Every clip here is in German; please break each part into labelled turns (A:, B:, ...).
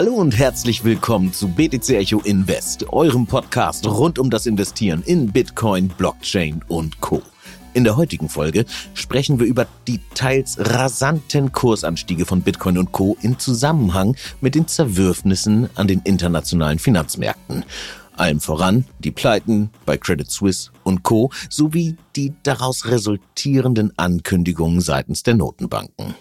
A: Hallo und herzlich willkommen zu BTC Echo Invest, eurem Podcast rund um das Investieren in Bitcoin, Blockchain und Co. In der heutigen Folge sprechen wir über die teils rasanten Kursanstiege von Bitcoin und Co. im Zusammenhang mit den Zerwürfnissen an den internationalen Finanzmärkten. Allem voran die Pleiten bei Credit Suisse und Co. sowie die daraus resultierenden Ankündigungen seitens der Notenbanken.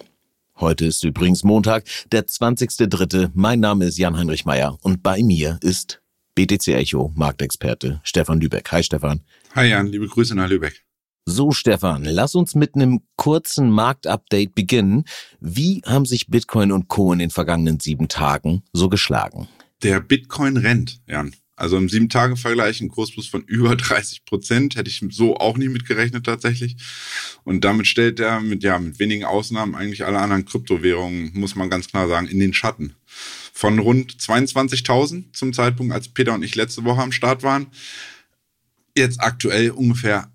A: Heute ist übrigens Montag, der 20.03. Mein Name ist Jan-Heinrich Meyer und bei mir ist BTC Echo Marktexperte Stefan Lübeck. Hi Stefan.
B: Hi Jan, liebe Grüße nach Lübeck.
A: So Stefan, lass uns mit einem kurzen Marktupdate beginnen. Wie haben sich Bitcoin und Co. in den vergangenen sieben Tagen so geschlagen?
B: Der Bitcoin rennt, Jan. Also im Sieben-Tage-Vergleich ein Kursplus von über 30 Prozent. Hätte ich so auch nie mitgerechnet tatsächlich. Und damit stellt er mit, ja, mit wenigen Ausnahmen eigentlich alle anderen Kryptowährungen, muss man ganz klar sagen, in den Schatten. Von rund 22.000 zum Zeitpunkt, als Peter und ich letzte Woche am Start waren, jetzt aktuell ungefähr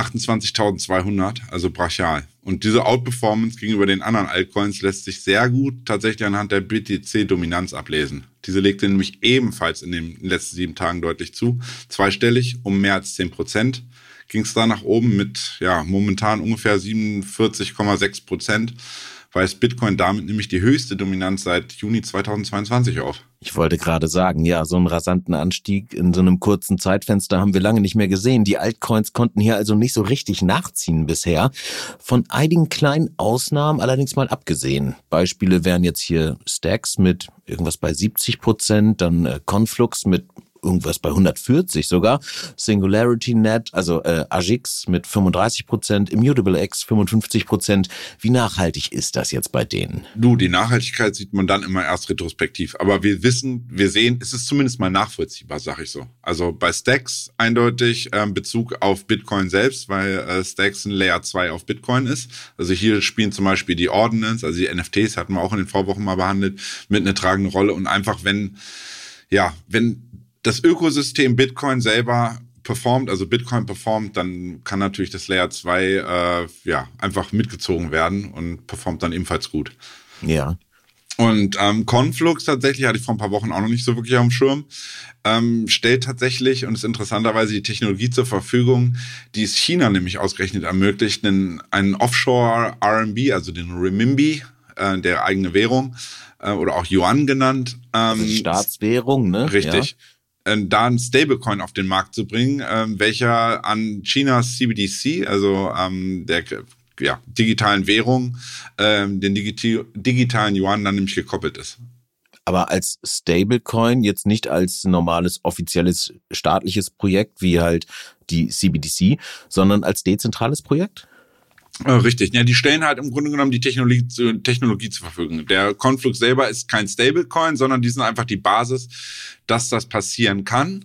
B: 28.200, also brachial. Und diese Outperformance gegenüber den anderen Altcoins lässt sich sehr gut tatsächlich anhand der BTC-Dominanz ablesen. Diese legte nämlich ebenfalls in den letzten sieben Tagen deutlich zu. Zweistellig um mehr als 10 Prozent ging es da nach oben mit ja momentan ungefähr 47,6 Prozent weist Bitcoin damit nämlich die höchste Dominanz seit Juni 2022 auf.
A: Ich wollte gerade sagen, ja, so einen rasanten Anstieg in so einem kurzen Zeitfenster haben wir lange nicht mehr gesehen. Die Altcoins konnten hier also nicht so richtig nachziehen bisher. Von einigen kleinen Ausnahmen allerdings mal abgesehen. Beispiele wären jetzt hier Stacks mit irgendwas bei 70 Prozent, dann äh, Conflux mit irgendwas bei 140 sogar, Singularity Net, also äh, Agix mit 35 Prozent, Immutable X 55 Prozent. Wie nachhaltig ist das jetzt bei denen?
B: Du, die Nachhaltigkeit sieht man dann immer erst retrospektiv. Aber wir wissen, wir sehen, es ist zumindest mal nachvollziehbar, sag ich so. Also bei Stacks eindeutig ähm, Bezug auf Bitcoin selbst, weil äh, Stacks ein Layer 2 auf Bitcoin ist. Also hier spielen zum Beispiel die Ordinance, also die NFTs hatten wir auch in den Vorwochen mal behandelt, mit einer tragenden Rolle. Und einfach wenn, ja, wenn das Ökosystem Bitcoin selber performt, also Bitcoin performt, dann kann natürlich das Layer 2 äh, ja, einfach mitgezogen werden und performt dann ebenfalls gut.
A: Ja.
B: Und ähm, Conflux tatsächlich hatte ich vor ein paar Wochen auch noch nicht so wirklich auf dem Schirm, ähm, stellt tatsächlich und ist interessanterweise die Technologie zur Verfügung, die es China nämlich ausgerechnet ermöglicht, einen, einen Offshore RMB, also den Renminbi, äh, der eigene Währung äh, oder auch Yuan genannt.
A: Ähm, also Staatswährung, ne?
B: Richtig. Ja da ein Stablecoin auf den Markt zu bringen, äh, welcher an Chinas CBDC, also ähm, der ja, digitalen Währung, äh, den digiti digitalen Yuan dann nämlich gekoppelt ist.
A: Aber als Stablecoin, jetzt nicht als normales offizielles staatliches Projekt wie halt die CBDC, sondern als dezentrales Projekt?
B: Äh, richtig, ja, die stellen halt im Grunde genommen die Technologie, Technologie zur Verfügung. Der Conflux selber ist kein Stablecoin, sondern die sind einfach die Basis, dass das passieren kann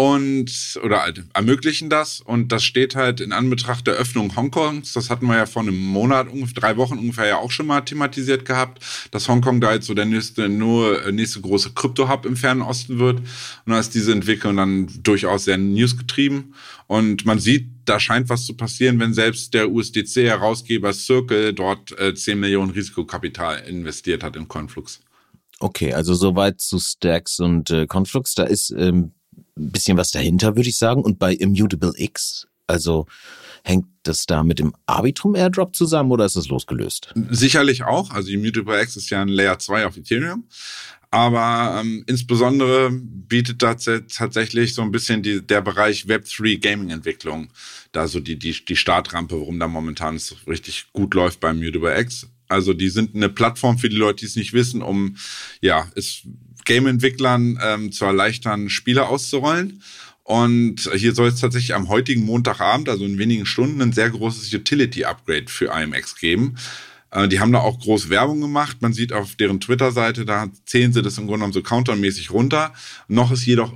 B: und oder halt ermöglichen das und das steht halt in Anbetracht der Öffnung Hongkongs. Das hatten wir ja vor einem Monat, ungefähr drei Wochen ungefähr ja auch schon mal thematisiert gehabt, dass Hongkong da jetzt so der nächste nur äh, nächste große Krypto-Hub im Fernen Osten wird und da ist diese Entwicklung dann durchaus sehr newsgetrieben und man sieht, da scheint was zu passieren, wenn selbst der USDC-Herausgeber Circle dort äh, 10 Millionen Risikokapital investiert hat in Conflux.
A: Okay, also soweit zu Stacks und äh, Conflux. Da ist ähm, ein bisschen was dahinter, würde ich sagen. Und bei Immutable X, also hängt das da mit dem Arbitrum Airdrop zusammen oder ist das losgelöst?
B: Sicherlich auch. Also Immutable X ist ja ein Layer 2 auf Ethereum. Aber ähm, insbesondere bietet das tatsächlich so ein bisschen die, der Bereich Web3 Gaming-Entwicklung da so die, die, die Startrampe, warum da momentan es richtig gut läuft beim Immutable X. Also die sind eine Plattform für die Leute, die es nicht wissen, um ja, es Game-Entwicklern ähm, zu erleichtern, Spiele auszurollen. Und hier soll es tatsächlich am heutigen Montagabend, also in wenigen Stunden, ein sehr großes Utility-Upgrade für IMX geben. Äh, die haben da auch groß Werbung gemacht. Man sieht auf deren Twitter-Seite, da zählen sie das im Grunde genommen so countermäßig runter. Noch ist jedoch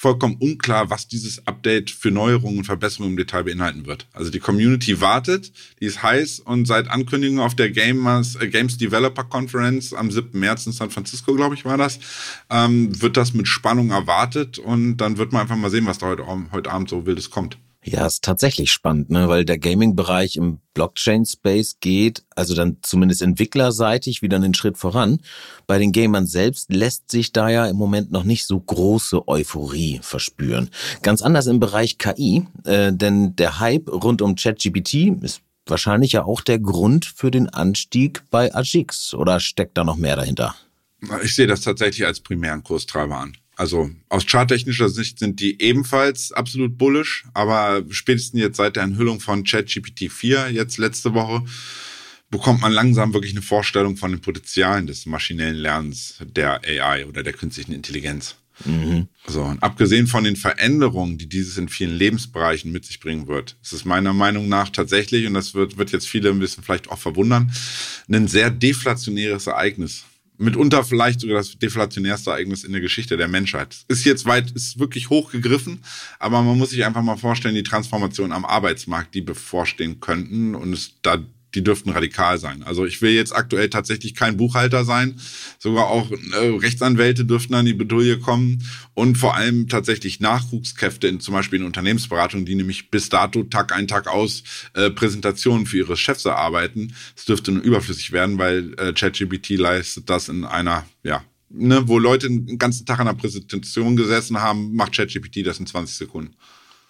B: vollkommen unklar, was dieses Update für Neuerungen und Verbesserungen im Detail beinhalten wird. Also die Community wartet, die ist heiß und seit Ankündigung auf der Gamers, äh, Games Developer Conference am 7. März in San Francisco, glaube ich, war das, ähm, wird das mit Spannung erwartet und dann wird man einfach mal sehen, was da heute, heute Abend so wildes kommt.
A: Ja, ist tatsächlich spannend, ne? weil der Gaming-Bereich im Blockchain-Space geht, also dann zumindest entwicklerseitig wieder einen Schritt voran. Bei den Gamern selbst lässt sich da ja im Moment noch nicht so große Euphorie verspüren. Ganz anders im Bereich KI, äh, denn der Hype rund um ChatGPT ist wahrscheinlich ja auch der Grund für den Anstieg bei Agix. Oder steckt da noch mehr dahinter?
B: Ich sehe das tatsächlich als primären Kurstreiber an. Also aus charttechnischer Sicht sind die ebenfalls absolut bullish, aber spätestens jetzt seit der Enthüllung von ChatGPT 4 jetzt letzte Woche bekommt man langsam wirklich eine Vorstellung von den Potenzialen des maschinellen Lernens der AI oder der künstlichen Intelligenz. Mhm. So, und abgesehen von den Veränderungen, die dieses in vielen Lebensbereichen mit sich bringen wird, ist es meiner Meinung nach tatsächlich, und das wird, wird jetzt viele ein bisschen vielleicht auch verwundern, ein sehr deflationäres Ereignis mitunter vielleicht sogar das deflationärste Ereignis in der Geschichte der Menschheit. Ist jetzt weit, ist wirklich hochgegriffen, aber man muss sich einfach mal vorstellen, die Transformation am Arbeitsmarkt, die bevorstehen könnten und es da die dürften radikal sein. Also ich will jetzt aktuell tatsächlich kein Buchhalter sein. Sogar auch äh, Rechtsanwälte dürften an die Bedulie kommen und vor allem tatsächlich Nachwuchskräfte in zum Beispiel in Unternehmensberatung, die nämlich bis dato Tag ein Tag aus äh, Präsentationen für ihre Chefs erarbeiten. Es dürfte nur überflüssig werden, weil äh, ChatGPT leistet das in einer ja Ne, wo Leute den ganzen Tag an der Präsentation gesessen haben, macht ChatGPT das in 20 Sekunden.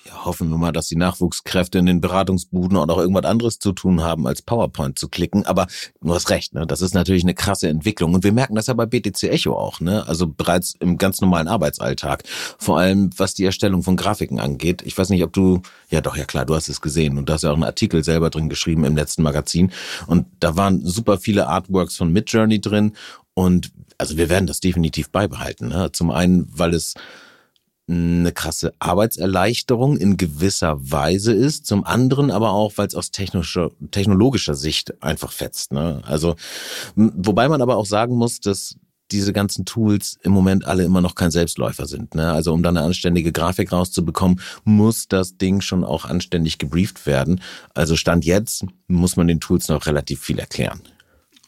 A: Ja, hoffen wir mal, dass die Nachwuchskräfte in den Beratungsbuden auch noch irgendwas anderes zu tun haben, als PowerPoint zu klicken. Aber du hast recht, ne? das ist natürlich eine krasse Entwicklung. Und wir merken das ja bei BTC Echo auch, ne? also bereits im ganz normalen Arbeitsalltag. Vor allem, was die Erstellung von Grafiken angeht. Ich weiß nicht, ob du, ja doch, ja klar, du hast es gesehen. Und du hast ja auch einen Artikel selber drin geschrieben im letzten Magazin. Und da waren super viele Artworks von Midjourney drin. Und also wir werden das definitiv beibehalten. Ne? Zum einen, weil es eine krasse Arbeitserleichterung in gewisser Weise ist, zum anderen aber auch, weil es aus technischer, technologischer Sicht einfach fetzt. Ne? Also, wobei man aber auch sagen muss, dass diese ganzen Tools im Moment alle immer noch kein Selbstläufer sind. Ne? Also um dann eine anständige Grafik rauszubekommen, muss das Ding schon auch anständig gebrieft werden. Also Stand jetzt muss man den Tools noch relativ viel erklären.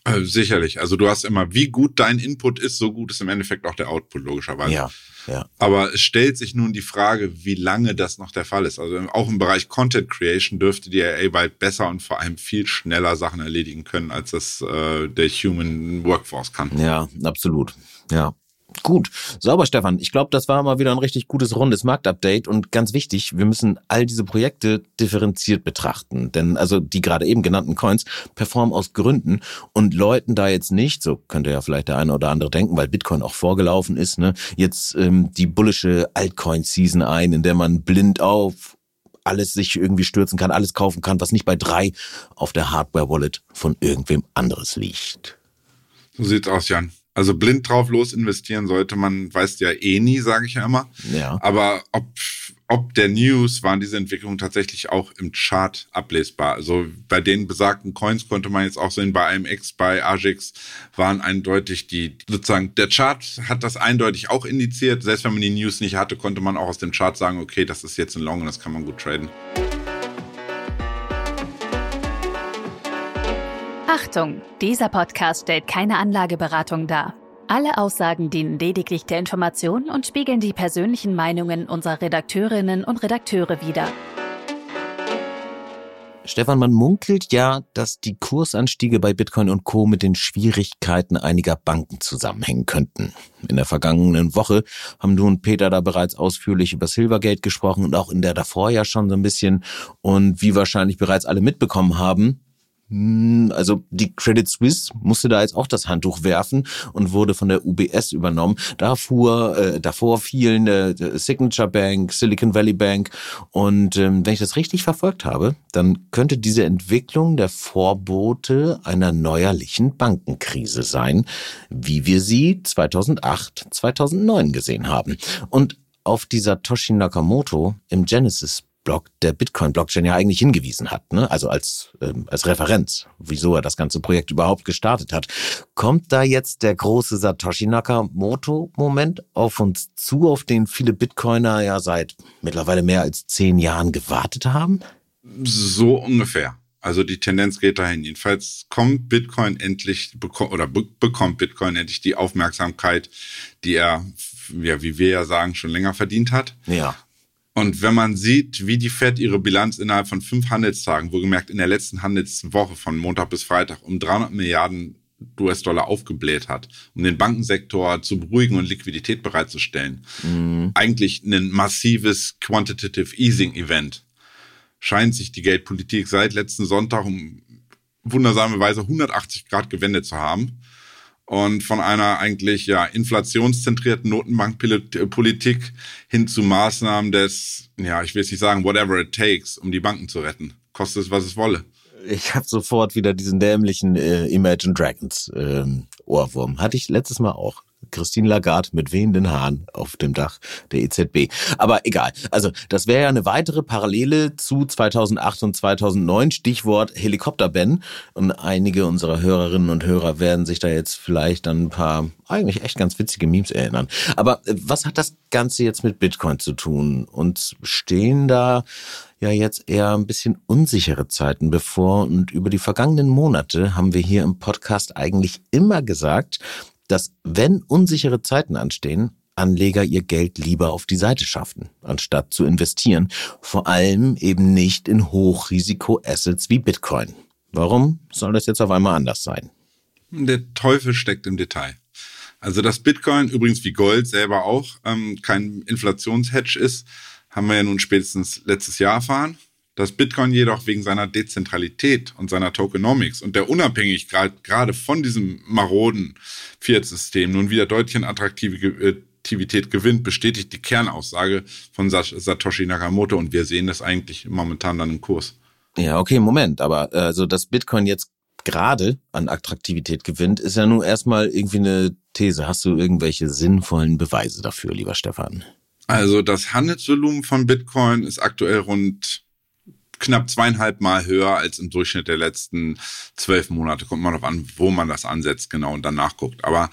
B: Äh, sicherlich. Also du hast immer, wie gut dein Input ist, so gut ist im Endeffekt auch der Output, logischerweise.
A: Ja, ja.
B: Aber es stellt sich nun die Frage, wie lange das noch der Fall ist. Also auch im Bereich Content Creation dürfte die AA bald besser und vor allem viel schneller Sachen erledigen können, als das äh, der Human Workforce kann.
A: Ja, absolut. Ja. Gut, sauber, Stefan. Ich glaube, das war mal wieder ein richtig gutes rundes Marktupdate und ganz wichtig, wir müssen all diese Projekte differenziert betrachten, denn also die gerade eben genannten Coins performen aus Gründen und läuten da jetzt nicht, so könnte ja vielleicht der eine oder andere denken, weil Bitcoin auch vorgelaufen ist, ne, jetzt ähm, die bullische Altcoin-Season ein, in der man blind auf alles sich irgendwie stürzen kann, alles kaufen kann, was nicht bei drei auf der Hardware-Wallet von irgendwem anderes liegt.
B: So sieht's aus, Jan. Also blind drauf los investieren sollte man, weiß ja eh nie, sage ich ja immer.
A: Ja.
B: Aber ob, ob der News waren diese Entwicklungen tatsächlich auch im Chart ablesbar. Also bei den besagten Coins konnte man jetzt auch sehen, bei AMX, bei AGX waren eindeutig die, sozusagen, der Chart hat das eindeutig auch indiziert. Selbst wenn man die News nicht hatte, konnte man auch aus dem Chart sagen, okay, das ist jetzt ein Long und das kann man gut traden.
C: Achtung, dieser Podcast stellt keine Anlageberatung dar. Alle Aussagen dienen lediglich der Information und spiegeln die persönlichen Meinungen unserer Redakteurinnen und Redakteure wider.
A: Stefan, man munkelt ja, dass die Kursanstiege bei Bitcoin und Co. mit den Schwierigkeiten einiger Banken zusammenhängen könnten. In der vergangenen Woche haben du und Peter da bereits ausführlich über Silvergate gesprochen und auch in der davor ja schon so ein bisschen. Und wie wahrscheinlich bereits alle mitbekommen haben, also die Credit Suisse musste da jetzt auch das Handtuch werfen und wurde von der UBS übernommen. Da fuhr, äh, davor fielen äh, Signature Bank, Silicon Valley Bank und ähm, wenn ich das richtig verfolgt habe, dann könnte diese Entwicklung der Vorbote einer neuerlichen Bankenkrise sein, wie wir sie 2008, 2009 gesehen haben. Und auf dieser Toshi Nakamoto im Genesis Block der Bitcoin-Blockchain ja eigentlich hingewiesen hat, ne? also als, ähm, als Referenz, wieso er das ganze Projekt überhaupt gestartet hat. Kommt da jetzt der große Satoshi Nakamoto-Moment auf uns zu, auf den viele Bitcoiner ja seit mittlerweile mehr als zehn Jahren gewartet haben?
B: So ungefähr. Also die Tendenz geht dahin. Jedenfalls kommt Bitcoin endlich oder bekommt Bitcoin endlich die Aufmerksamkeit, die er, ja, wie wir ja sagen, schon länger verdient hat.
A: Ja.
B: Und wenn man sieht, wie die Fed ihre Bilanz innerhalb von fünf Handelstagen, wohlgemerkt in der letzten Handelswoche von Montag bis Freitag um 300 Milliarden US-Dollar aufgebläht hat, um den Bankensektor zu beruhigen und Liquidität bereitzustellen. Mhm. Eigentlich ein massives Quantitative Easing Event. Scheint sich die Geldpolitik seit letzten Sonntag um wundersame Weise 180 Grad gewendet zu haben und von einer eigentlich ja inflationszentrierten Notenbankpolitik hin zu Maßnahmen des, ja, ich will es nicht sagen, whatever it takes, um die Banken zu retten. Kostet es, was es wolle
A: ich habe sofort wieder diesen dämlichen äh, Imagine Dragons ähm, Ohrwurm. Hatte ich letztes Mal auch. Christine Lagarde mit wehenden Haaren auf dem Dach der EZB. Aber egal. Also das wäre ja eine weitere Parallele zu 2008 und 2009. Stichwort Helikopter-Ben. Und einige unserer Hörerinnen und Hörer werden sich da jetzt vielleicht an ein paar eigentlich echt ganz witzige Memes erinnern. Aber äh, was hat das Ganze jetzt mit Bitcoin zu tun? Und stehen da ja jetzt eher ein bisschen unsichere Zeiten bevor und über die vergangenen Monate haben wir hier im Podcast eigentlich immer gesagt, dass wenn unsichere Zeiten anstehen, Anleger ihr Geld lieber auf die Seite schaffen, anstatt zu investieren, vor allem eben nicht in Hochrisiko-Assets wie Bitcoin. Warum soll das jetzt auf einmal anders sein?
B: Der Teufel steckt im Detail. Also dass Bitcoin übrigens wie Gold selber auch ähm, kein Inflationshedge ist, haben wir ja nun spätestens letztes Jahr erfahren. Dass Bitcoin jedoch wegen seiner Dezentralität und seiner Tokenomics und der Unabhängigkeit gerade von diesem maroden Fiat-System nun wieder deutlich an Attraktivität gewinnt, bestätigt die Kernaussage von Satoshi Nakamoto und wir sehen das eigentlich momentan dann im Kurs.
A: Ja, okay, Moment, aber also dass Bitcoin jetzt gerade an Attraktivität gewinnt, ist ja nun erstmal irgendwie eine These. Hast du irgendwelche sinnvollen Beweise dafür, lieber Stefan?
B: Also das Handelsvolumen von Bitcoin ist aktuell rund knapp zweieinhalb Mal höher als im Durchschnitt der letzten zwölf Monate. Kommt man darauf an, wo man das ansetzt, genau, und dann nachguckt. Aber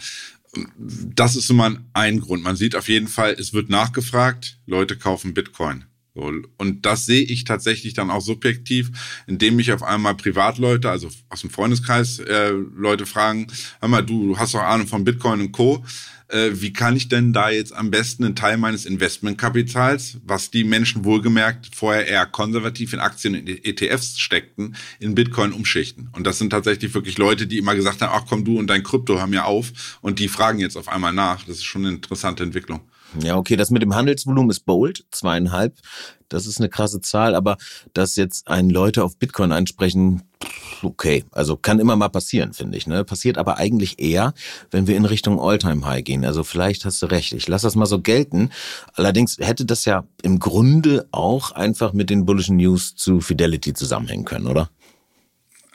B: ähm, das ist immer ein Grund. Man sieht auf jeden Fall, es wird nachgefragt, Leute kaufen Bitcoin. Und das sehe ich tatsächlich dann auch subjektiv, indem mich auf einmal Privatleute, also aus dem Freundeskreis, äh, Leute fragen, hör mal, du hast doch Ahnung von Bitcoin und Co äh, wie kann ich denn da jetzt am besten einen Teil meines Investmentkapitals, was die Menschen wohlgemerkt vorher eher konservativ in Aktien und ETFs steckten, in Bitcoin umschichten. Und das sind tatsächlich wirklich Leute, die immer gesagt haben, ach komm du und dein Krypto, hör mir auf. Und die fragen jetzt auf einmal nach. Das ist schon eine interessante Entwicklung.
A: Ja, okay, das mit dem Handelsvolumen ist bold, zweieinhalb. Das ist eine krasse Zahl, aber dass jetzt ein Leute auf Bitcoin ansprechen, okay, also kann immer mal passieren, finde ich. Ne? Passiert aber eigentlich eher, wenn wir in Richtung Alltime high gehen. Also vielleicht hast du recht. Ich lasse das mal so gelten. Allerdings hätte das ja im Grunde auch einfach mit den bullischen News zu Fidelity zusammenhängen können, oder?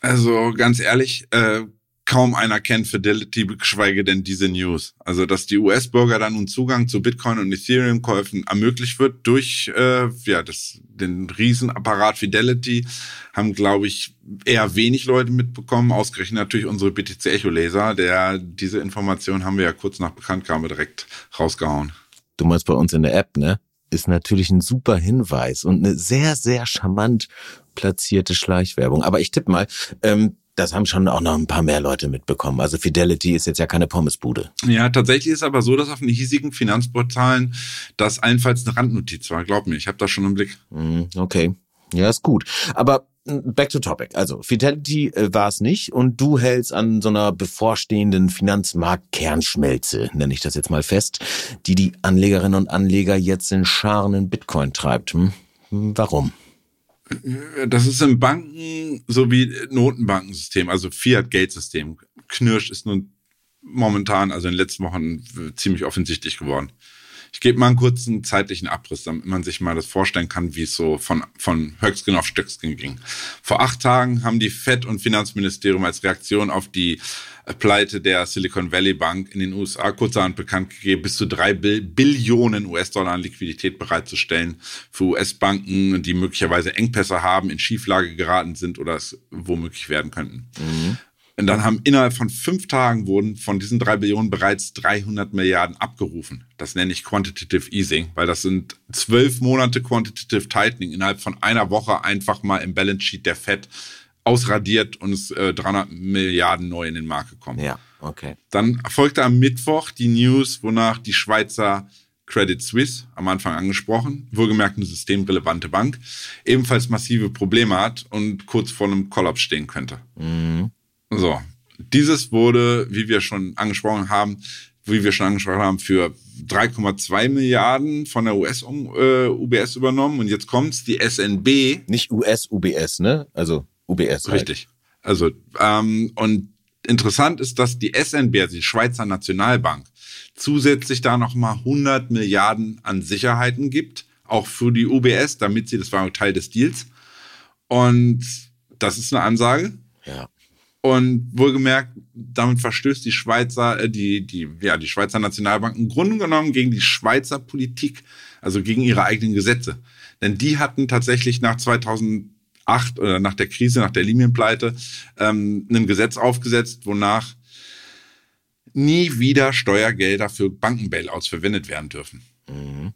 B: Also ganz ehrlich, äh, kaum einer kennt Fidelity, geschweige denn diese News. Also, dass die US-Bürger dann nun Zugang zu Bitcoin und Ethereum-Käufen ermöglicht wird durch äh, ja, das, den Riesenapparat Fidelity, haben, glaube ich, eher wenig Leute mitbekommen. Ausgerechnet natürlich unsere BTC-Echo-Leser, der diese Information haben wir ja kurz nach Bekanntgabe direkt rausgehauen.
A: Du meinst bei uns in der App, ne? Ist natürlich ein super Hinweis und eine sehr, sehr charmant platzierte Schleichwerbung. Aber ich tippe mal, ähm, das haben schon auch noch ein paar mehr Leute mitbekommen. Also Fidelity ist jetzt ja keine Pommesbude.
B: Ja, tatsächlich ist aber so, dass auf den hiesigen Finanzportalen das allenfalls eine Randnotiz war. Glaub mir, ich habe das schon im Blick.
A: Mhm, okay, ja, ist gut. Aber mm, back to topic. Also Fidelity äh, war es nicht und du hältst an so einer bevorstehenden Finanzmarkt-Kernschmelze, nenne ich das jetzt mal fest, die die Anlegerinnen und Anleger jetzt in Scharen in Bitcoin treibt. Hm? Warum?
B: Das ist im Banken sowie Notenbankensystem, also Fiat-Geldsystem. Knirsch ist nun momentan, also in den letzten Wochen ziemlich offensichtlich geworden. Ich gebe mal einen kurzen zeitlichen Abriss, damit man sich mal das vorstellen kann, wie es so von, von Höchstgen auf Stöcksken ging. Vor acht Tagen haben die FED und Finanzministerium als Reaktion auf die Pleite der Silicon Valley Bank in den USA kurzerhand bekannt gegeben, bis zu drei Billionen US-Dollar an Liquidität bereitzustellen für US-Banken, die möglicherweise Engpässe haben, in Schieflage geraten sind oder es womöglich werden könnten. Mhm. Und dann haben innerhalb von fünf Tagen wurden von diesen drei Billionen bereits 300 Milliarden abgerufen. Das nenne ich Quantitative Easing, weil das sind zwölf Monate Quantitative Tightening innerhalb von einer Woche einfach mal im Balance Sheet der Fed ausradiert und es äh, 300 Milliarden neu in den Markt gekommen.
A: Ja, okay.
B: Dann folgte am Mittwoch die News, wonach die Schweizer Credit Suisse, am Anfang angesprochen, wohlgemerkt eine systemrelevante Bank, ebenfalls massive Probleme hat und kurz vor einem Kollaps stehen könnte. Mhm. So, dieses wurde, wie wir schon angesprochen haben, wie wir schon angesprochen haben, für 3,2 Milliarden von der US äh, UBS übernommen. Und jetzt kommt's, die SNB.
A: Nicht US UBS, ne? Also UBS.
B: Halt. Richtig. Also ähm, und interessant ist, dass die SNB, also die Schweizer Nationalbank, zusätzlich da nochmal 100 Milliarden an Sicherheiten gibt, auch für die UBS, damit sie, das war Teil des Deals. Und das ist eine Ansage.
A: Ja.
B: Und wohlgemerkt, damit verstößt die Schweizer, äh, die, die, ja, die Schweizer Nationalbank im Grunde genommen gegen die Schweizer Politik, also gegen ihre eigenen Gesetze. Denn die hatten tatsächlich nach 2008 oder nach der Krise, nach der Linienpleite, ähm, ein Gesetz aufgesetzt, wonach nie wieder Steuergelder für Bankenbailouts verwendet werden dürfen. Mhm.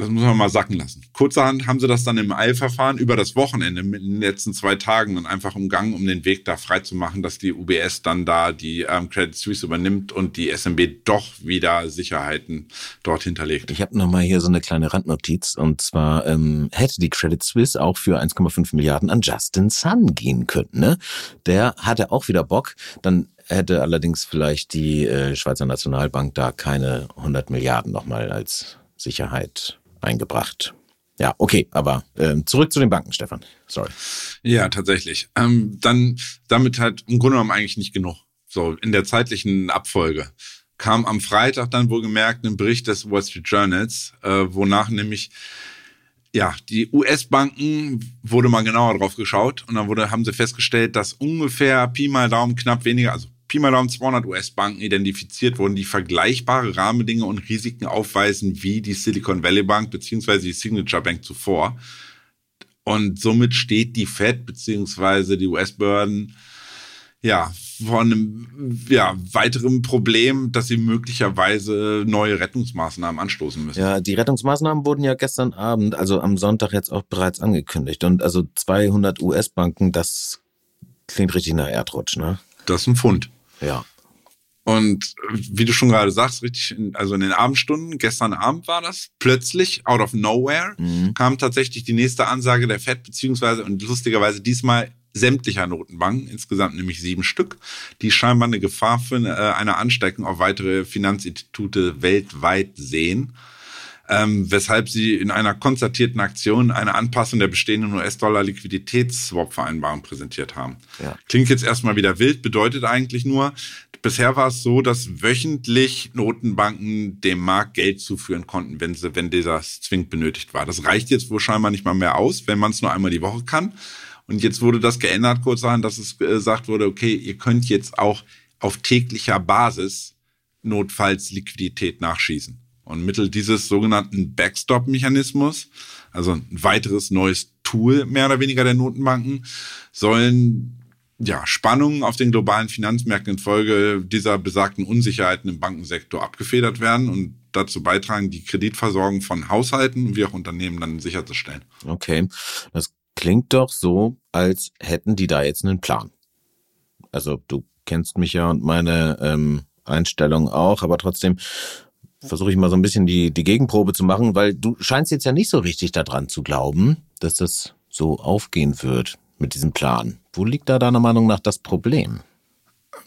B: Das muss man mal sacken lassen. Kurzerhand haben sie das dann im Eilverfahren über das Wochenende mit den letzten zwei Tagen dann einfach umgangen, um den Weg da frei zu machen, dass die UBS dann da die ähm, Credit Suisse übernimmt und die SMB doch wieder Sicherheiten dort hinterlegt.
A: Ich habe nochmal hier so eine kleine Randnotiz und zwar ähm, hätte die Credit Suisse auch für 1,5 Milliarden an Justin Sun gehen können. Ne? Der hatte auch wieder Bock. Dann hätte allerdings vielleicht die äh, Schweizer Nationalbank da keine 100 Milliarden nochmal als Sicherheit eingebracht. Ja, okay, aber äh, zurück zu den Banken, Stefan. Sorry.
B: Ja, tatsächlich. Ähm, dann damit halt im Grunde genommen eigentlich nicht genug. So in der zeitlichen Abfolge kam am Freitag dann wohlgemerkt ein Bericht des Wall Street Journals, äh, wonach nämlich ja, die US-Banken wurde mal genauer drauf geschaut und dann wurde, haben sie festgestellt, dass ungefähr Pi mal Daumen knapp weniger, also Pi mal Daumen 200 US-Banken identifiziert wurden, die vergleichbare Rahmenbedingungen und Risiken aufweisen wie die Silicon Valley Bank beziehungsweise die Signature Bank zuvor. Und somit steht die Fed beziehungsweise die US-Behörden ja vor einem ja, weiteren Problem, dass sie möglicherweise neue Rettungsmaßnahmen anstoßen müssen.
A: Ja, die Rettungsmaßnahmen wurden ja gestern Abend, also am Sonntag jetzt auch bereits angekündigt. Und also 200 US-Banken, das klingt richtig nach Erdrutsch, ne?
B: Das ist ein Pfund.
A: Ja.
B: Und wie du schon gerade sagst, richtig, in, also in den Abendstunden, gestern Abend war das, plötzlich, out of nowhere, mhm. kam tatsächlich die nächste Ansage der FED, beziehungsweise, und lustigerweise diesmal sämtlicher Notenbanken, insgesamt nämlich sieben Stück, die scheinbar eine Gefahr für eine, äh, eine Ansteckung auf weitere Finanzinstitute weltweit sehen ähm, weshalb sie in einer konzertierten Aktion eine Anpassung der bestehenden US-Dollar-Liquiditätsswap-Vereinbarung präsentiert haben. Ja. Klingt jetzt erstmal wieder wild, bedeutet eigentlich nur, bisher war es so, dass wöchentlich Notenbanken dem Markt Geld zuführen konnten, wenn sie, wenn dieser zwingend benötigt war. Das reicht jetzt wohl scheinbar nicht mal mehr aus, wenn man es nur einmal die Woche kann. Und jetzt wurde das geändert kurzerhand, dass es gesagt wurde, okay, ihr könnt jetzt auch auf täglicher Basis notfalls Liquidität nachschießen. Und mittels dieses sogenannten Backstop-Mechanismus, also ein weiteres neues Tool mehr oder weniger der Notenbanken, sollen ja, Spannungen auf den globalen Finanzmärkten infolge dieser besagten Unsicherheiten im Bankensektor abgefedert werden und dazu beitragen, die Kreditversorgung von Haushalten wie auch Unternehmen dann sicherzustellen.
A: Okay, das klingt doch so, als hätten die da jetzt einen Plan. Also du kennst mich ja und meine ähm, Einstellung auch, aber trotzdem, versuche ich mal so ein bisschen die, die Gegenprobe zu machen, weil du scheinst jetzt ja nicht so richtig daran zu glauben, dass das so aufgehen wird mit diesem Plan. Wo liegt da deiner Meinung nach das Problem?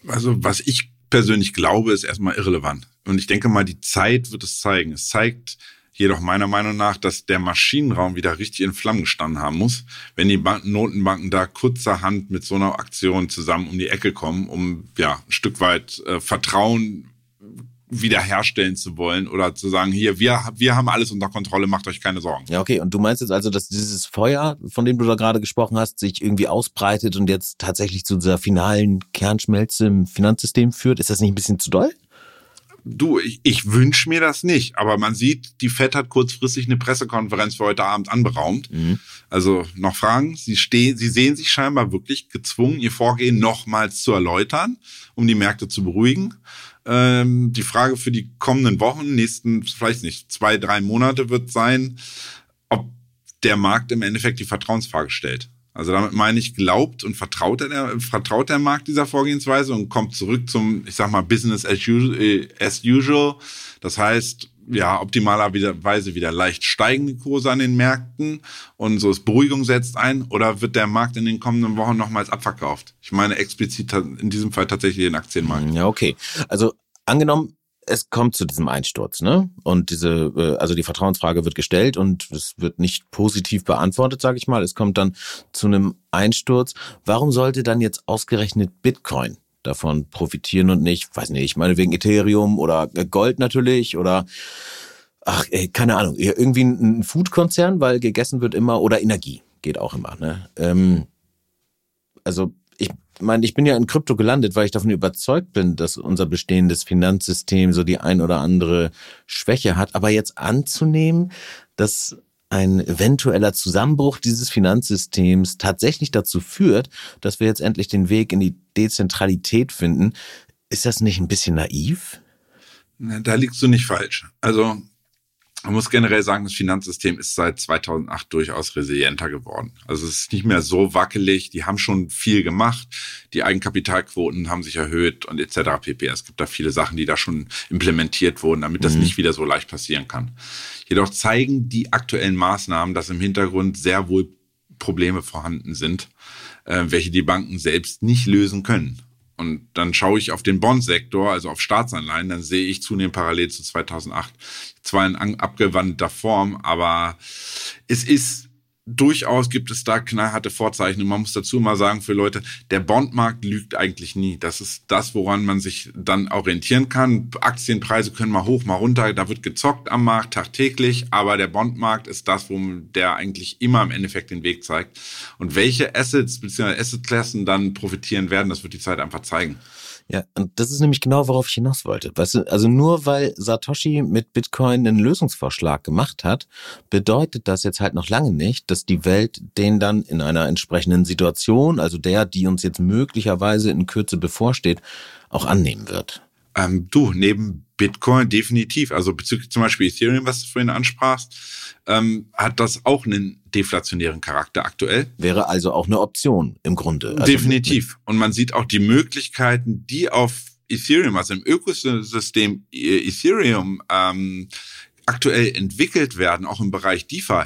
B: Also, was ich persönlich glaube, ist erstmal irrelevant. Und ich denke mal, die Zeit wird es zeigen. Es zeigt jedoch meiner Meinung nach, dass der Maschinenraum wieder richtig in Flammen gestanden haben muss, wenn die Notenbanken da kurzerhand mit so einer Aktion zusammen um die Ecke kommen, um ja ein Stück weit äh, Vertrauen wiederherstellen zu wollen oder zu sagen, hier, wir, wir haben alles unter Kontrolle, macht euch keine Sorgen.
A: Ja, okay. Und du meinst jetzt also, dass dieses Feuer, von dem du da gerade gesprochen hast, sich irgendwie ausbreitet und jetzt tatsächlich zu dieser finalen Kernschmelze im Finanzsystem führt? Ist das nicht ein bisschen zu doll?
B: Du, ich, ich wünsche mir das nicht, aber man sieht, die FED hat kurzfristig eine Pressekonferenz für heute Abend anberaumt. Mhm. Also noch Fragen? Sie stehen, sie sehen sich scheinbar wirklich gezwungen, ihr Vorgehen nochmals zu erläutern, um die Märkte zu beruhigen. Ähm, die Frage für die kommenden Wochen, nächsten, vielleicht nicht, zwei, drei Monate wird sein, ob der Markt im Endeffekt die Vertrauensfrage stellt. Also damit meine ich, glaubt und vertraut der, vertraut der Markt dieser Vorgehensweise und kommt zurück zum, ich sag mal, Business as usual. Das heißt, ja optimalerweise wieder leicht steigende Kurse an den Märkten und so ist Beruhigung setzt ein oder wird der Markt in den kommenden Wochen nochmals abverkauft? Ich meine explizit in diesem Fall tatsächlich den Aktienmarkt.
A: Ja, okay. Also angenommen, es kommt zu diesem Einsturz, ne? Und diese, äh, also die Vertrauensfrage wird gestellt und es wird nicht positiv beantwortet, sage ich mal. Es kommt dann zu einem Einsturz. Warum sollte dann jetzt ausgerechnet Bitcoin davon profitieren und nicht, weiß nicht, ich meine wegen Ethereum oder Gold natürlich oder ach, ey, keine Ahnung, irgendwie ein Food-Konzern, weil gegessen wird immer oder Energie geht auch immer, ne? Ähm, also ich meine, ich bin ja in Krypto gelandet, weil ich davon überzeugt bin, dass unser bestehendes Finanzsystem so die ein oder andere Schwäche hat. Aber jetzt anzunehmen, dass ein eventueller Zusammenbruch dieses Finanzsystems tatsächlich dazu führt, dass wir jetzt endlich den Weg in die Dezentralität finden, ist das nicht ein bisschen naiv?
B: Da liegst du nicht falsch. Also man muss generell sagen, das Finanzsystem ist seit 2008 durchaus resilienter geworden. Also es ist nicht mehr so wackelig. Die haben schon viel gemacht. Die Eigenkapitalquoten haben sich erhöht und etc. pp. Es gibt da viele Sachen, die da schon implementiert wurden, damit das mhm. nicht wieder so leicht passieren kann. Jedoch zeigen die aktuellen Maßnahmen, dass im Hintergrund sehr wohl Probleme vorhanden sind, äh, welche die Banken selbst nicht lösen können. Und dann schaue ich auf den Bondsektor, also auf Staatsanleihen, dann sehe ich zunehmend parallel zu 2008. Zwar in abgewandelter Form, aber es ist durchaus gibt es da knallharte Vorzeichen. Und man muss dazu mal sagen für Leute, der Bondmarkt lügt eigentlich nie. Das ist das, woran man sich dann orientieren kann. Aktienpreise können mal hoch, mal runter. Da wird gezockt am Markt tagtäglich. Aber der Bondmarkt ist das, wo der eigentlich immer im Endeffekt den Weg zeigt. Und welche Assets bzw. Assetklassen dann profitieren werden, das wird die Zeit einfach zeigen.
A: Ja, und das ist nämlich genau, worauf ich hinaus wollte. Weißt du, also nur weil Satoshi mit Bitcoin einen Lösungsvorschlag gemacht hat, bedeutet das jetzt halt noch lange nicht, dass die Welt den dann in einer entsprechenden Situation, also der, die uns jetzt möglicherweise in Kürze bevorsteht, auch annehmen wird.
B: Ähm, du, neben Bitcoin definitiv, also bezüglich zum Beispiel Ethereum, was du vorhin ansprachst, ähm, hat das auch einen deflationären Charakter aktuell.
A: Wäre also auch eine Option im Grunde. Also
B: definitiv. Und man sieht auch die Möglichkeiten, die auf Ethereum, also im Ökosystem Ethereum ähm, aktuell entwickelt werden, auch im Bereich DeFi.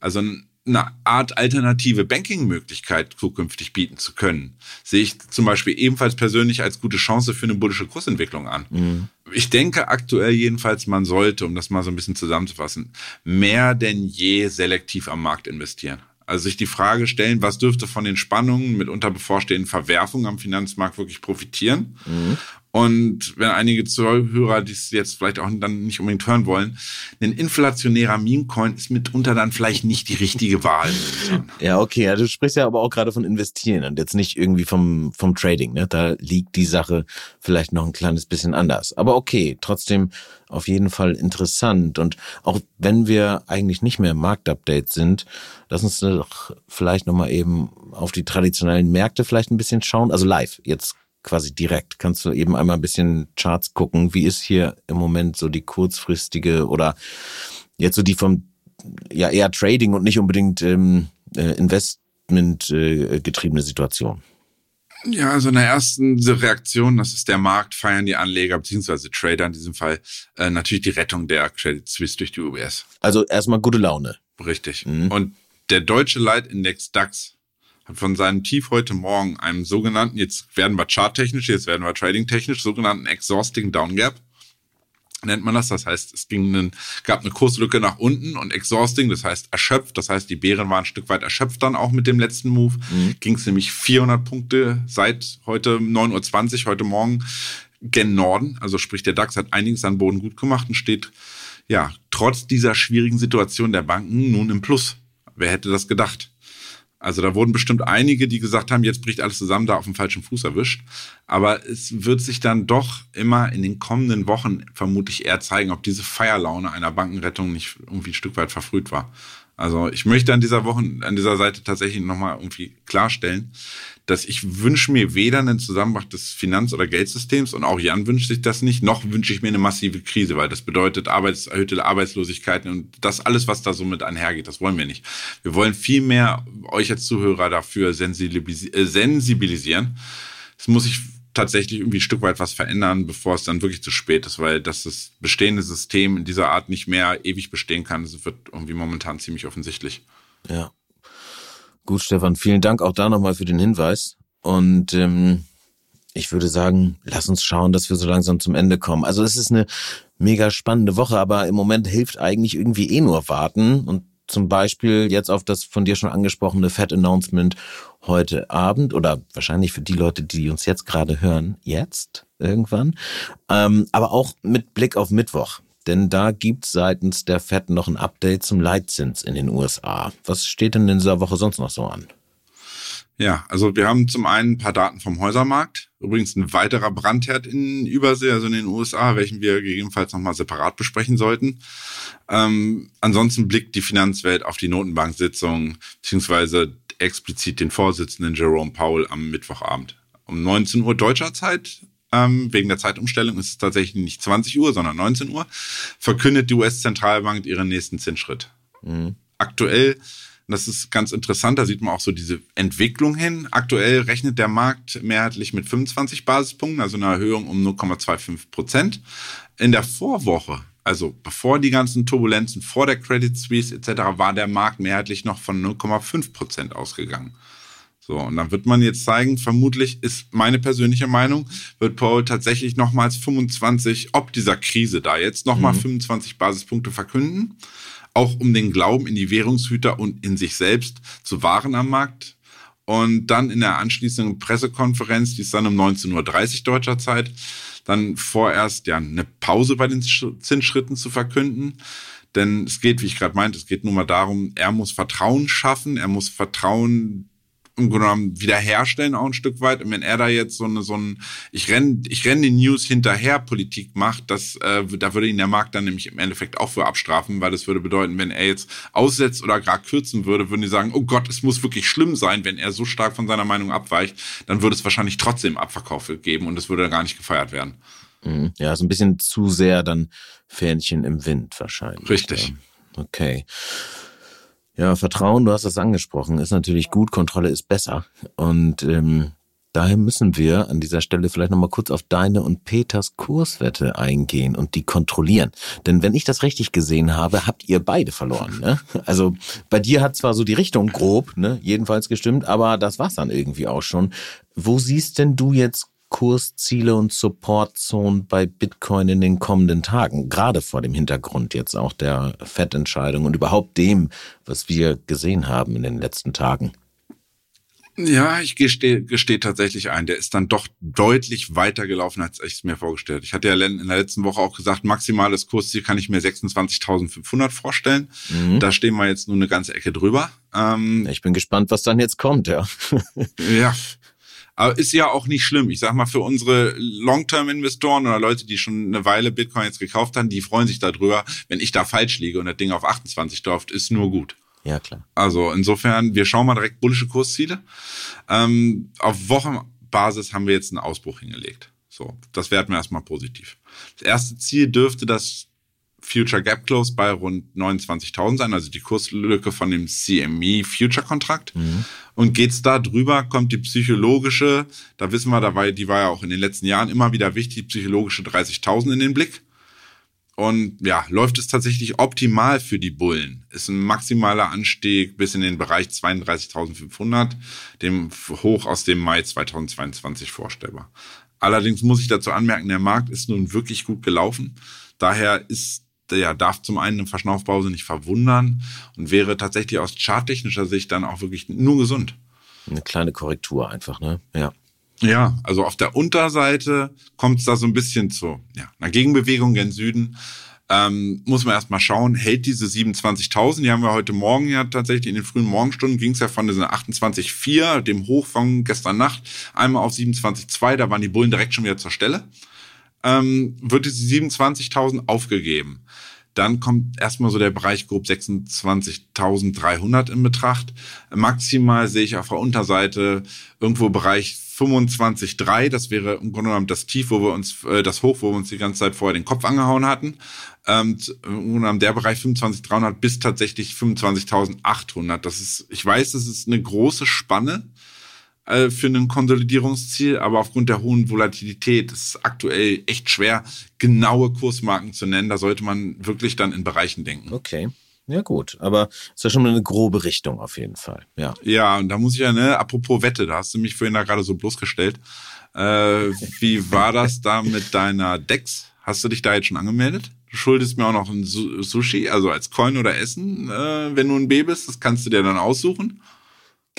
B: Also eine Art alternative Banking-Möglichkeit zukünftig bieten zu können, sehe ich zum Beispiel ebenfalls persönlich als gute Chance für eine bullische Kursentwicklung an. Mhm. Ich denke aktuell jedenfalls, man sollte, um das mal so ein bisschen zusammenzufassen, mehr denn je selektiv am Markt investieren. Also sich die Frage stellen, was dürfte von den Spannungen mit unter bevorstehenden Verwerfungen am Finanzmarkt wirklich profitieren? Mhm. Und wenn einige Zuhörer dies jetzt vielleicht auch dann nicht unbedingt hören wollen, ein inflationärer Meme-Coin ist mitunter dann vielleicht nicht die richtige Wahl.
A: ja, okay. Ja, du sprichst ja aber auch gerade von Investieren und jetzt nicht irgendwie vom, vom Trading. Ne? Da liegt die Sache vielleicht noch ein kleines bisschen anders. Aber okay, trotzdem auf jeden Fall interessant. Und auch wenn wir eigentlich nicht mehr im Marktupdate sind, lass uns doch vielleicht nochmal eben auf die traditionellen Märkte vielleicht ein bisschen schauen. Also live, jetzt quasi direkt. Kannst du eben einmal ein bisschen Charts gucken? Wie ist hier im Moment so die kurzfristige oder jetzt so die vom ja eher Trading und nicht unbedingt ähm, äh, Investment äh, getriebene Situation?
B: Ja, also in der ersten Reaktion, das ist der Markt, feiern die Anleger bzw. Trader in diesem Fall äh, natürlich die Rettung der Credit Suisse durch die UBS.
A: Also erstmal gute Laune.
B: Richtig. Mhm. Und der deutsche Leitindex DAX von seinem Tief heute Morgen einem sogenannten, jetzt werden wir charttechnisch, jetzt werden wir tradingtechnisch, sogenannten Exhausting Down Gap nennt man das. Das heißt, es ging einen, gab eine Kurslücke nach unten und exhausting, das heißt erschöpft. Das heißt, die Bären waren ein Stück weit erschöpft dann auch mit dem letzten Move. Mhm. Ging es nämlich 400 Punkte seit heute 9.20 Uhr, heute Morgen gen Norden. Also sprich, der DAX hat einiges an Boden gut gemacht und steht, ja, trotz dieser schwierigen Situation der Banken nun im Plus. Wer hätte das gedacht? Also da wurden bestimmt einige, die gesagt haben, jetzt bricht alles zusammen, da auf dem falschen Fuß erwischt. Aber es wird sich dann doch immer in den kommenden Wochen vermutlich eher zeigen, ob diese Feierlaune einer Bankenrettung nicht irgendwie ein Stück weit verfrüht war. Also ich möchte an dieser Woche, an dieser Seite tatsächlich nochmal irgendwie klarstellen, dass ich wünsche mir weder einen Zusammenbruch des Finanz- oder Geldsystems und auch Jan wünscht sich das nicht, noch wünsche ich mir eine massive Krise, weil das bedeutet Arbeits erhöhte Arbeitslosigkeiten und das alles, was da so mit einhergeht, das wollen wir nicht. Wir wollen vielmehr euch als Zuhörer dafür sensibilisieren. Es muss sich tatsächlich irgendwie ein Stück weit was verändern, bevor es dann wirklich zu spät ist, weil dass das bestehende System in dieser Art nicht mehr ewig bestehen kann, das wird irgendwie momentan ziemlich offensichtlich.
A: Ja. Gut, Stefan, vielen Dank auch da nochmal für den Hinweis. Und ähm, ich würde sagen, lass uns schauen, dass wir so langsam zum Ende kommen. Also es ist eine mega spannende Woche, aber im Moment hilft eigentlich irgendwie eh nur warten und zum Beispiel jetzt auf das von dir schon angesprochene Fat Announcement heute Abend oder wahrscheinlich für die Leute, die uns jetzt gerade hören, jetzt irgendwann, ähm, aber auch mit Blick auf Mittwoch. Denn da gibt seitens der Fed noch ein Update zum Leitzins in den USA. Was steht denn in dieser Woche sonst noch so an?
B: Ja, also wir haben zum einen ein paar Daten vom Häusermarkt. Übrigens ein weiterer Brandherd in Übersee, also in den USA, welchen wir gegebenenfalls nochmal separat besprechen sollten. Ähm, ansonsten blickt die Finanzwelt auf die Notenbank-Sitzung, beziehungsweise explizit den Vorsitzenden Jerome Powell am Mittwochabend. Um 19 Uhr deutscher Zeit, ähm, wegen der Zeitumstellung ist es tatsächlich nicht 20 Uhr, sondern 19 Uhr, verkündet die US-Zentralbank ihren nächsten Zinsschritt. Mhm. Aktuell das ist ganz interessant, da sieht man auch so diese Entwicklung hin. Aktuell rechnet der Markt mehrheitlich mit 25 Basispunkten, also eine Erhöhung um 0,25 Prozent. In der Vorwoche, also bevor die ganzen Turbulenzen vor der Credit Suisse etc., war der Markt mehrheitlich noch von 0,5 Prozent ausgegangen. So, und dann wird man jetzt zeigen, vermutlich ist meine persönliche Meinung, wird Paul tatsächlich nochmals 25, ob dieser Krise da jetzt nochmal mhm. 25 Basispunkte verkünden auch um den Glauben in die Währungshüter und in sich selbst zu wahren am Markt. Und dann in der anschließenden Pressekonferenz, die ist dann um 19.30 Uhr deutscher Zeit, dann vorerst ja eine Pause bei den Zinsschritten zu verkünden. Denn es geht, wie ich gerade meinte, es geht nur mal darum, er muss Vertrauen schaffen, er muss Vertrauen im Grunde genommen wiederherstellen auch ein Stück weit. Und wenn er da jetzt so eine, so ein, ich renn, ich renn den News hinterher Politik macht, das, äh, da würde ihn der Markt dann nämlich im Endeffekt auch für abstrafen, weil das würde bedeuten, wenn er jetzt aussetzt oder gar kürzen würde, würden die sagen, oh Gott, es muss wirklich schlimm sein, wenn er so stark von seiner Meinung abweicht, dann würde es wahrscheinlich trotzdem Abverkaufe geben und es würde gar nicht gefeiert werden.
A: Mhm. Ja, so ein bisschen zu sehr dann Fähnchen im Wind wahrscheinlich.
B: Richtig.
A: Okay. Ja, Vertrauen, du hast das angesprochen, ist natürlich gut, Kontrolle ist besser. Und ähm, daher müssen wir an dieser Stelle vielleicht nochmal kurz auf deine und Peters Kurswette eingehen und die kontrollieren. Denn wenn ich das richtig gesehen habe, habt ihr beide verloren. Ne? Also bei dir hat zwar so die Richtung grob, ne, jedenfalls gestimmt, aber das war's dann irgendwie auch schon. Wo siehst denn du jetzt Kursziele und Supportzonen bei Bitcoin in den kommenden Tagen, gerade vor dem Hintergrund jetzt auch der FED-Entscheidung und überhaupt dem, was wir gesehen haben in den letzten Tagen?
B: Ja, ich gestehe, gestehe tatsächlich ein. Der ist dann doch deutlich weiter gelaufen, als ich es mir vorgestellt. Ich hatte ja in der letzten Woche auch gesagt, maximales Kursziel kann ich mir 26.500 vorstellen. Mhm. Da stehen wir jetzt nur eine ganze Ecke drüber.
A: Ähm, ich bin gespannt, was dann jetzt kommt, ja.
B: ja, aber ist ja auch nicht schlimm. Ich sag mal, für unsere Long-Term-Investoren oder Leute, die schon eine Weile Bitcoin jetzt gekauft haben, die freuen sich darüber, wenn ich da falsch liege und das Ding auf 28 läuft, ist nur gut.
A: Ja, klar.
B: Also insofern, wir schauen mal direkt bullische Kursziele. Ähm, auf Wochenbasis haben wir jetzt einen Ausbruch hingelegt. So, das werten wir erstmal positiv. Das erste Ziel dürfte das Future Gap Close bei rund 29.000 sein, also die Kurslücke von dem CME Future Kontrakt. Mhm. Und geht's da drüber, kommt die psychologische, da wissen wir, da war, die war ja auch in den letzten Jahren immer wieder wichtig, psychologische 30.000 in den Blick. Und ja, läuft es tatsächlich optimal für die Bullen. Ist ein maximaler Anstieg bis in den Bereich 32.500, dem Hoch aus dem Mai 2022 vorstellbar. Allerdings muss ich dazu anmerken, der Markt ist nun wirklich gut gelaufen. Daher ist ja, darf zum einen eine Verschnaufpause nicht verwundern und wäre tatsächlich aus charttechnischer Sicht dann auch wirklich nur gesund.
A: Eine kleine Korrektur einfach, ne? Ja.
B: Ja, also auf der Unterseite kommt es da so ein bisschen zu ja, einer Gegenbewegung gen Süden. Ähm, muss man erstmal schauen, hält diese 27.000, die haben wir heute Morgen ja tatsächlich, in den frühen Morgenstunden ging es ja von diesen 28.4, dem Hoch von gestern Nacht, einmal auf 27.2, da waren die Bullen direkt schon wieder zur Stelle ähm, wird diese 27.000 aufgegeben. Dann kommt erstmal so der Bereich grob 26.300 in Betracht. Maximal sehe ich auf der Unterseite irgendwo Bereich 25,3. Das wäre im Grunde genommen das Tief, wo wir uns, äh, das Hoch, wo wir uns die ganze Zeit vorher den Kopf angehauen hatten. Ähm, im Grunde genommen der Bereich 25.300 bis tatsächlich 25.800. Das ist, ich weiß, das ist eine große Spanne. Äh, für ein Konsolidierungsziel, aber aufgrund der hohen Volatilität ist es aktuell echt schwer, genaue Kursmarken zu nennen. Da sollte man wirklich dann in Bereichen denken.
A: Okay. Ja, gut. Aber ist ja schon mal eine grobe Richtung auf jeden Fall. Ja.
B: Ja, und da muss ich ja, ne, apropos Wette, da hast du mich vorhin da gerade so bloßgestellt. Äh, wie war das da mit deiner Dex? Hast du dich da jetzt schon angemeldet? Du schuldest mir auch noch ein Sushi, also als Coin oder Essen, äh, wenn du ein B bist. Das kannst du dir dann aussuchen.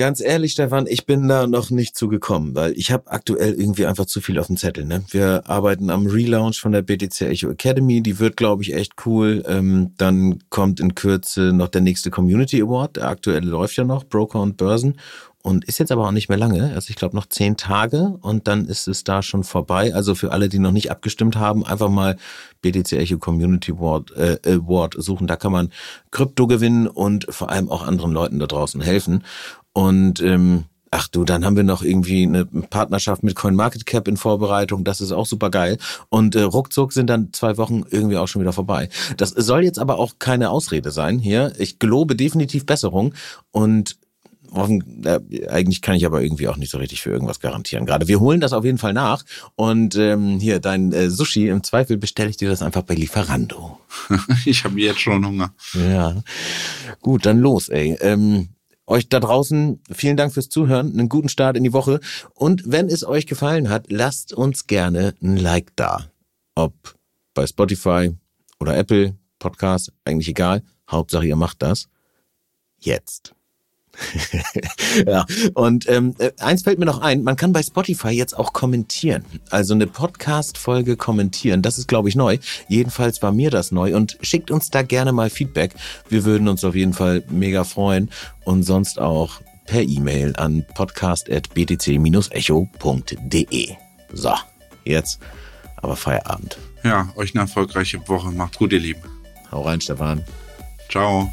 A: Ganz ehrlich, Stefan, ich bin da noch nicht zugekommen, weil ich habe aktuell irgendwie einfach zu viel auf dem Zettel. Ne? Wir arbeiten am Relaunch von der BTC Echo Academy, die wird, glaube ich, echt cool. Ähm, dann kommt in Kürze noch der nächste Community Award. Der aktuelle läuft ja noch, Broker und Börsen und ist jetzt aber auch nicht mehr lange. Also ich glaube noch zehn Tage und dann ist es da schon vorbei. Also für alle, die noch nicht abgestimmt haben, einfach mal BTC Echo Community Award, äh, Award suchen. Da kann man Krypto gewinnen und vor allem auch anderen Leuten da draußen helfen. Und ähm, Ach du, dann haben wir noch irgendwie eine Partnerschaft mit CoinMarketCap in Vorbereitung. Das ist auch super geil. Und äh, ruckzuck sind dann zwei Wochen irgendwie auch schon wieder vorbei. Das soll jetzt aber auch keine Ausrede sein hier. Ich gelobe definitiv Besserung und offen, äh, eigentlich kann ich aber irgendwie auch nicht so richtig für irgendwas garantieren. Gerade wir holen das auf jeden Fall nach. Und ähm, hier, dein äh, Sushi, im Zweifel bestelle ich dir das einfach bei Lieferando.
B: ich habe jetzt schon Hunger.
A: Ja. Gut, dann los, ey. Ähm, euch da draußen vielen Dank fürs Zuhören, einen guten Start in die Woche. Und wenn es euch gefallen hat, lasst uns gerne ein Like da. Ob bei Spotify oder Apple Podcast, eigentlich egal. Hauptsache ihr macht das. Jetzt. ja, und ähm, äh, eins fällt mir noch ein, man kann bei Spotify jetzt auch kommentieren. Also eine Podcast-Folge kommentieren. Das ist, glaube ich, neu. Jedenfalls war mir das neu und schickt uns da gerne mal Feedback. Wir würden uns auf jeden Fall mega freuen und sonst auch per E-Mail an podcast.btc-echo.de. So, jetzt aber Feierabend.
B: Ja, euch eine erfolgreiche Woche. Macht gut, ihr Lieben.
A: Hau rein, Stefan.
B: Ciao.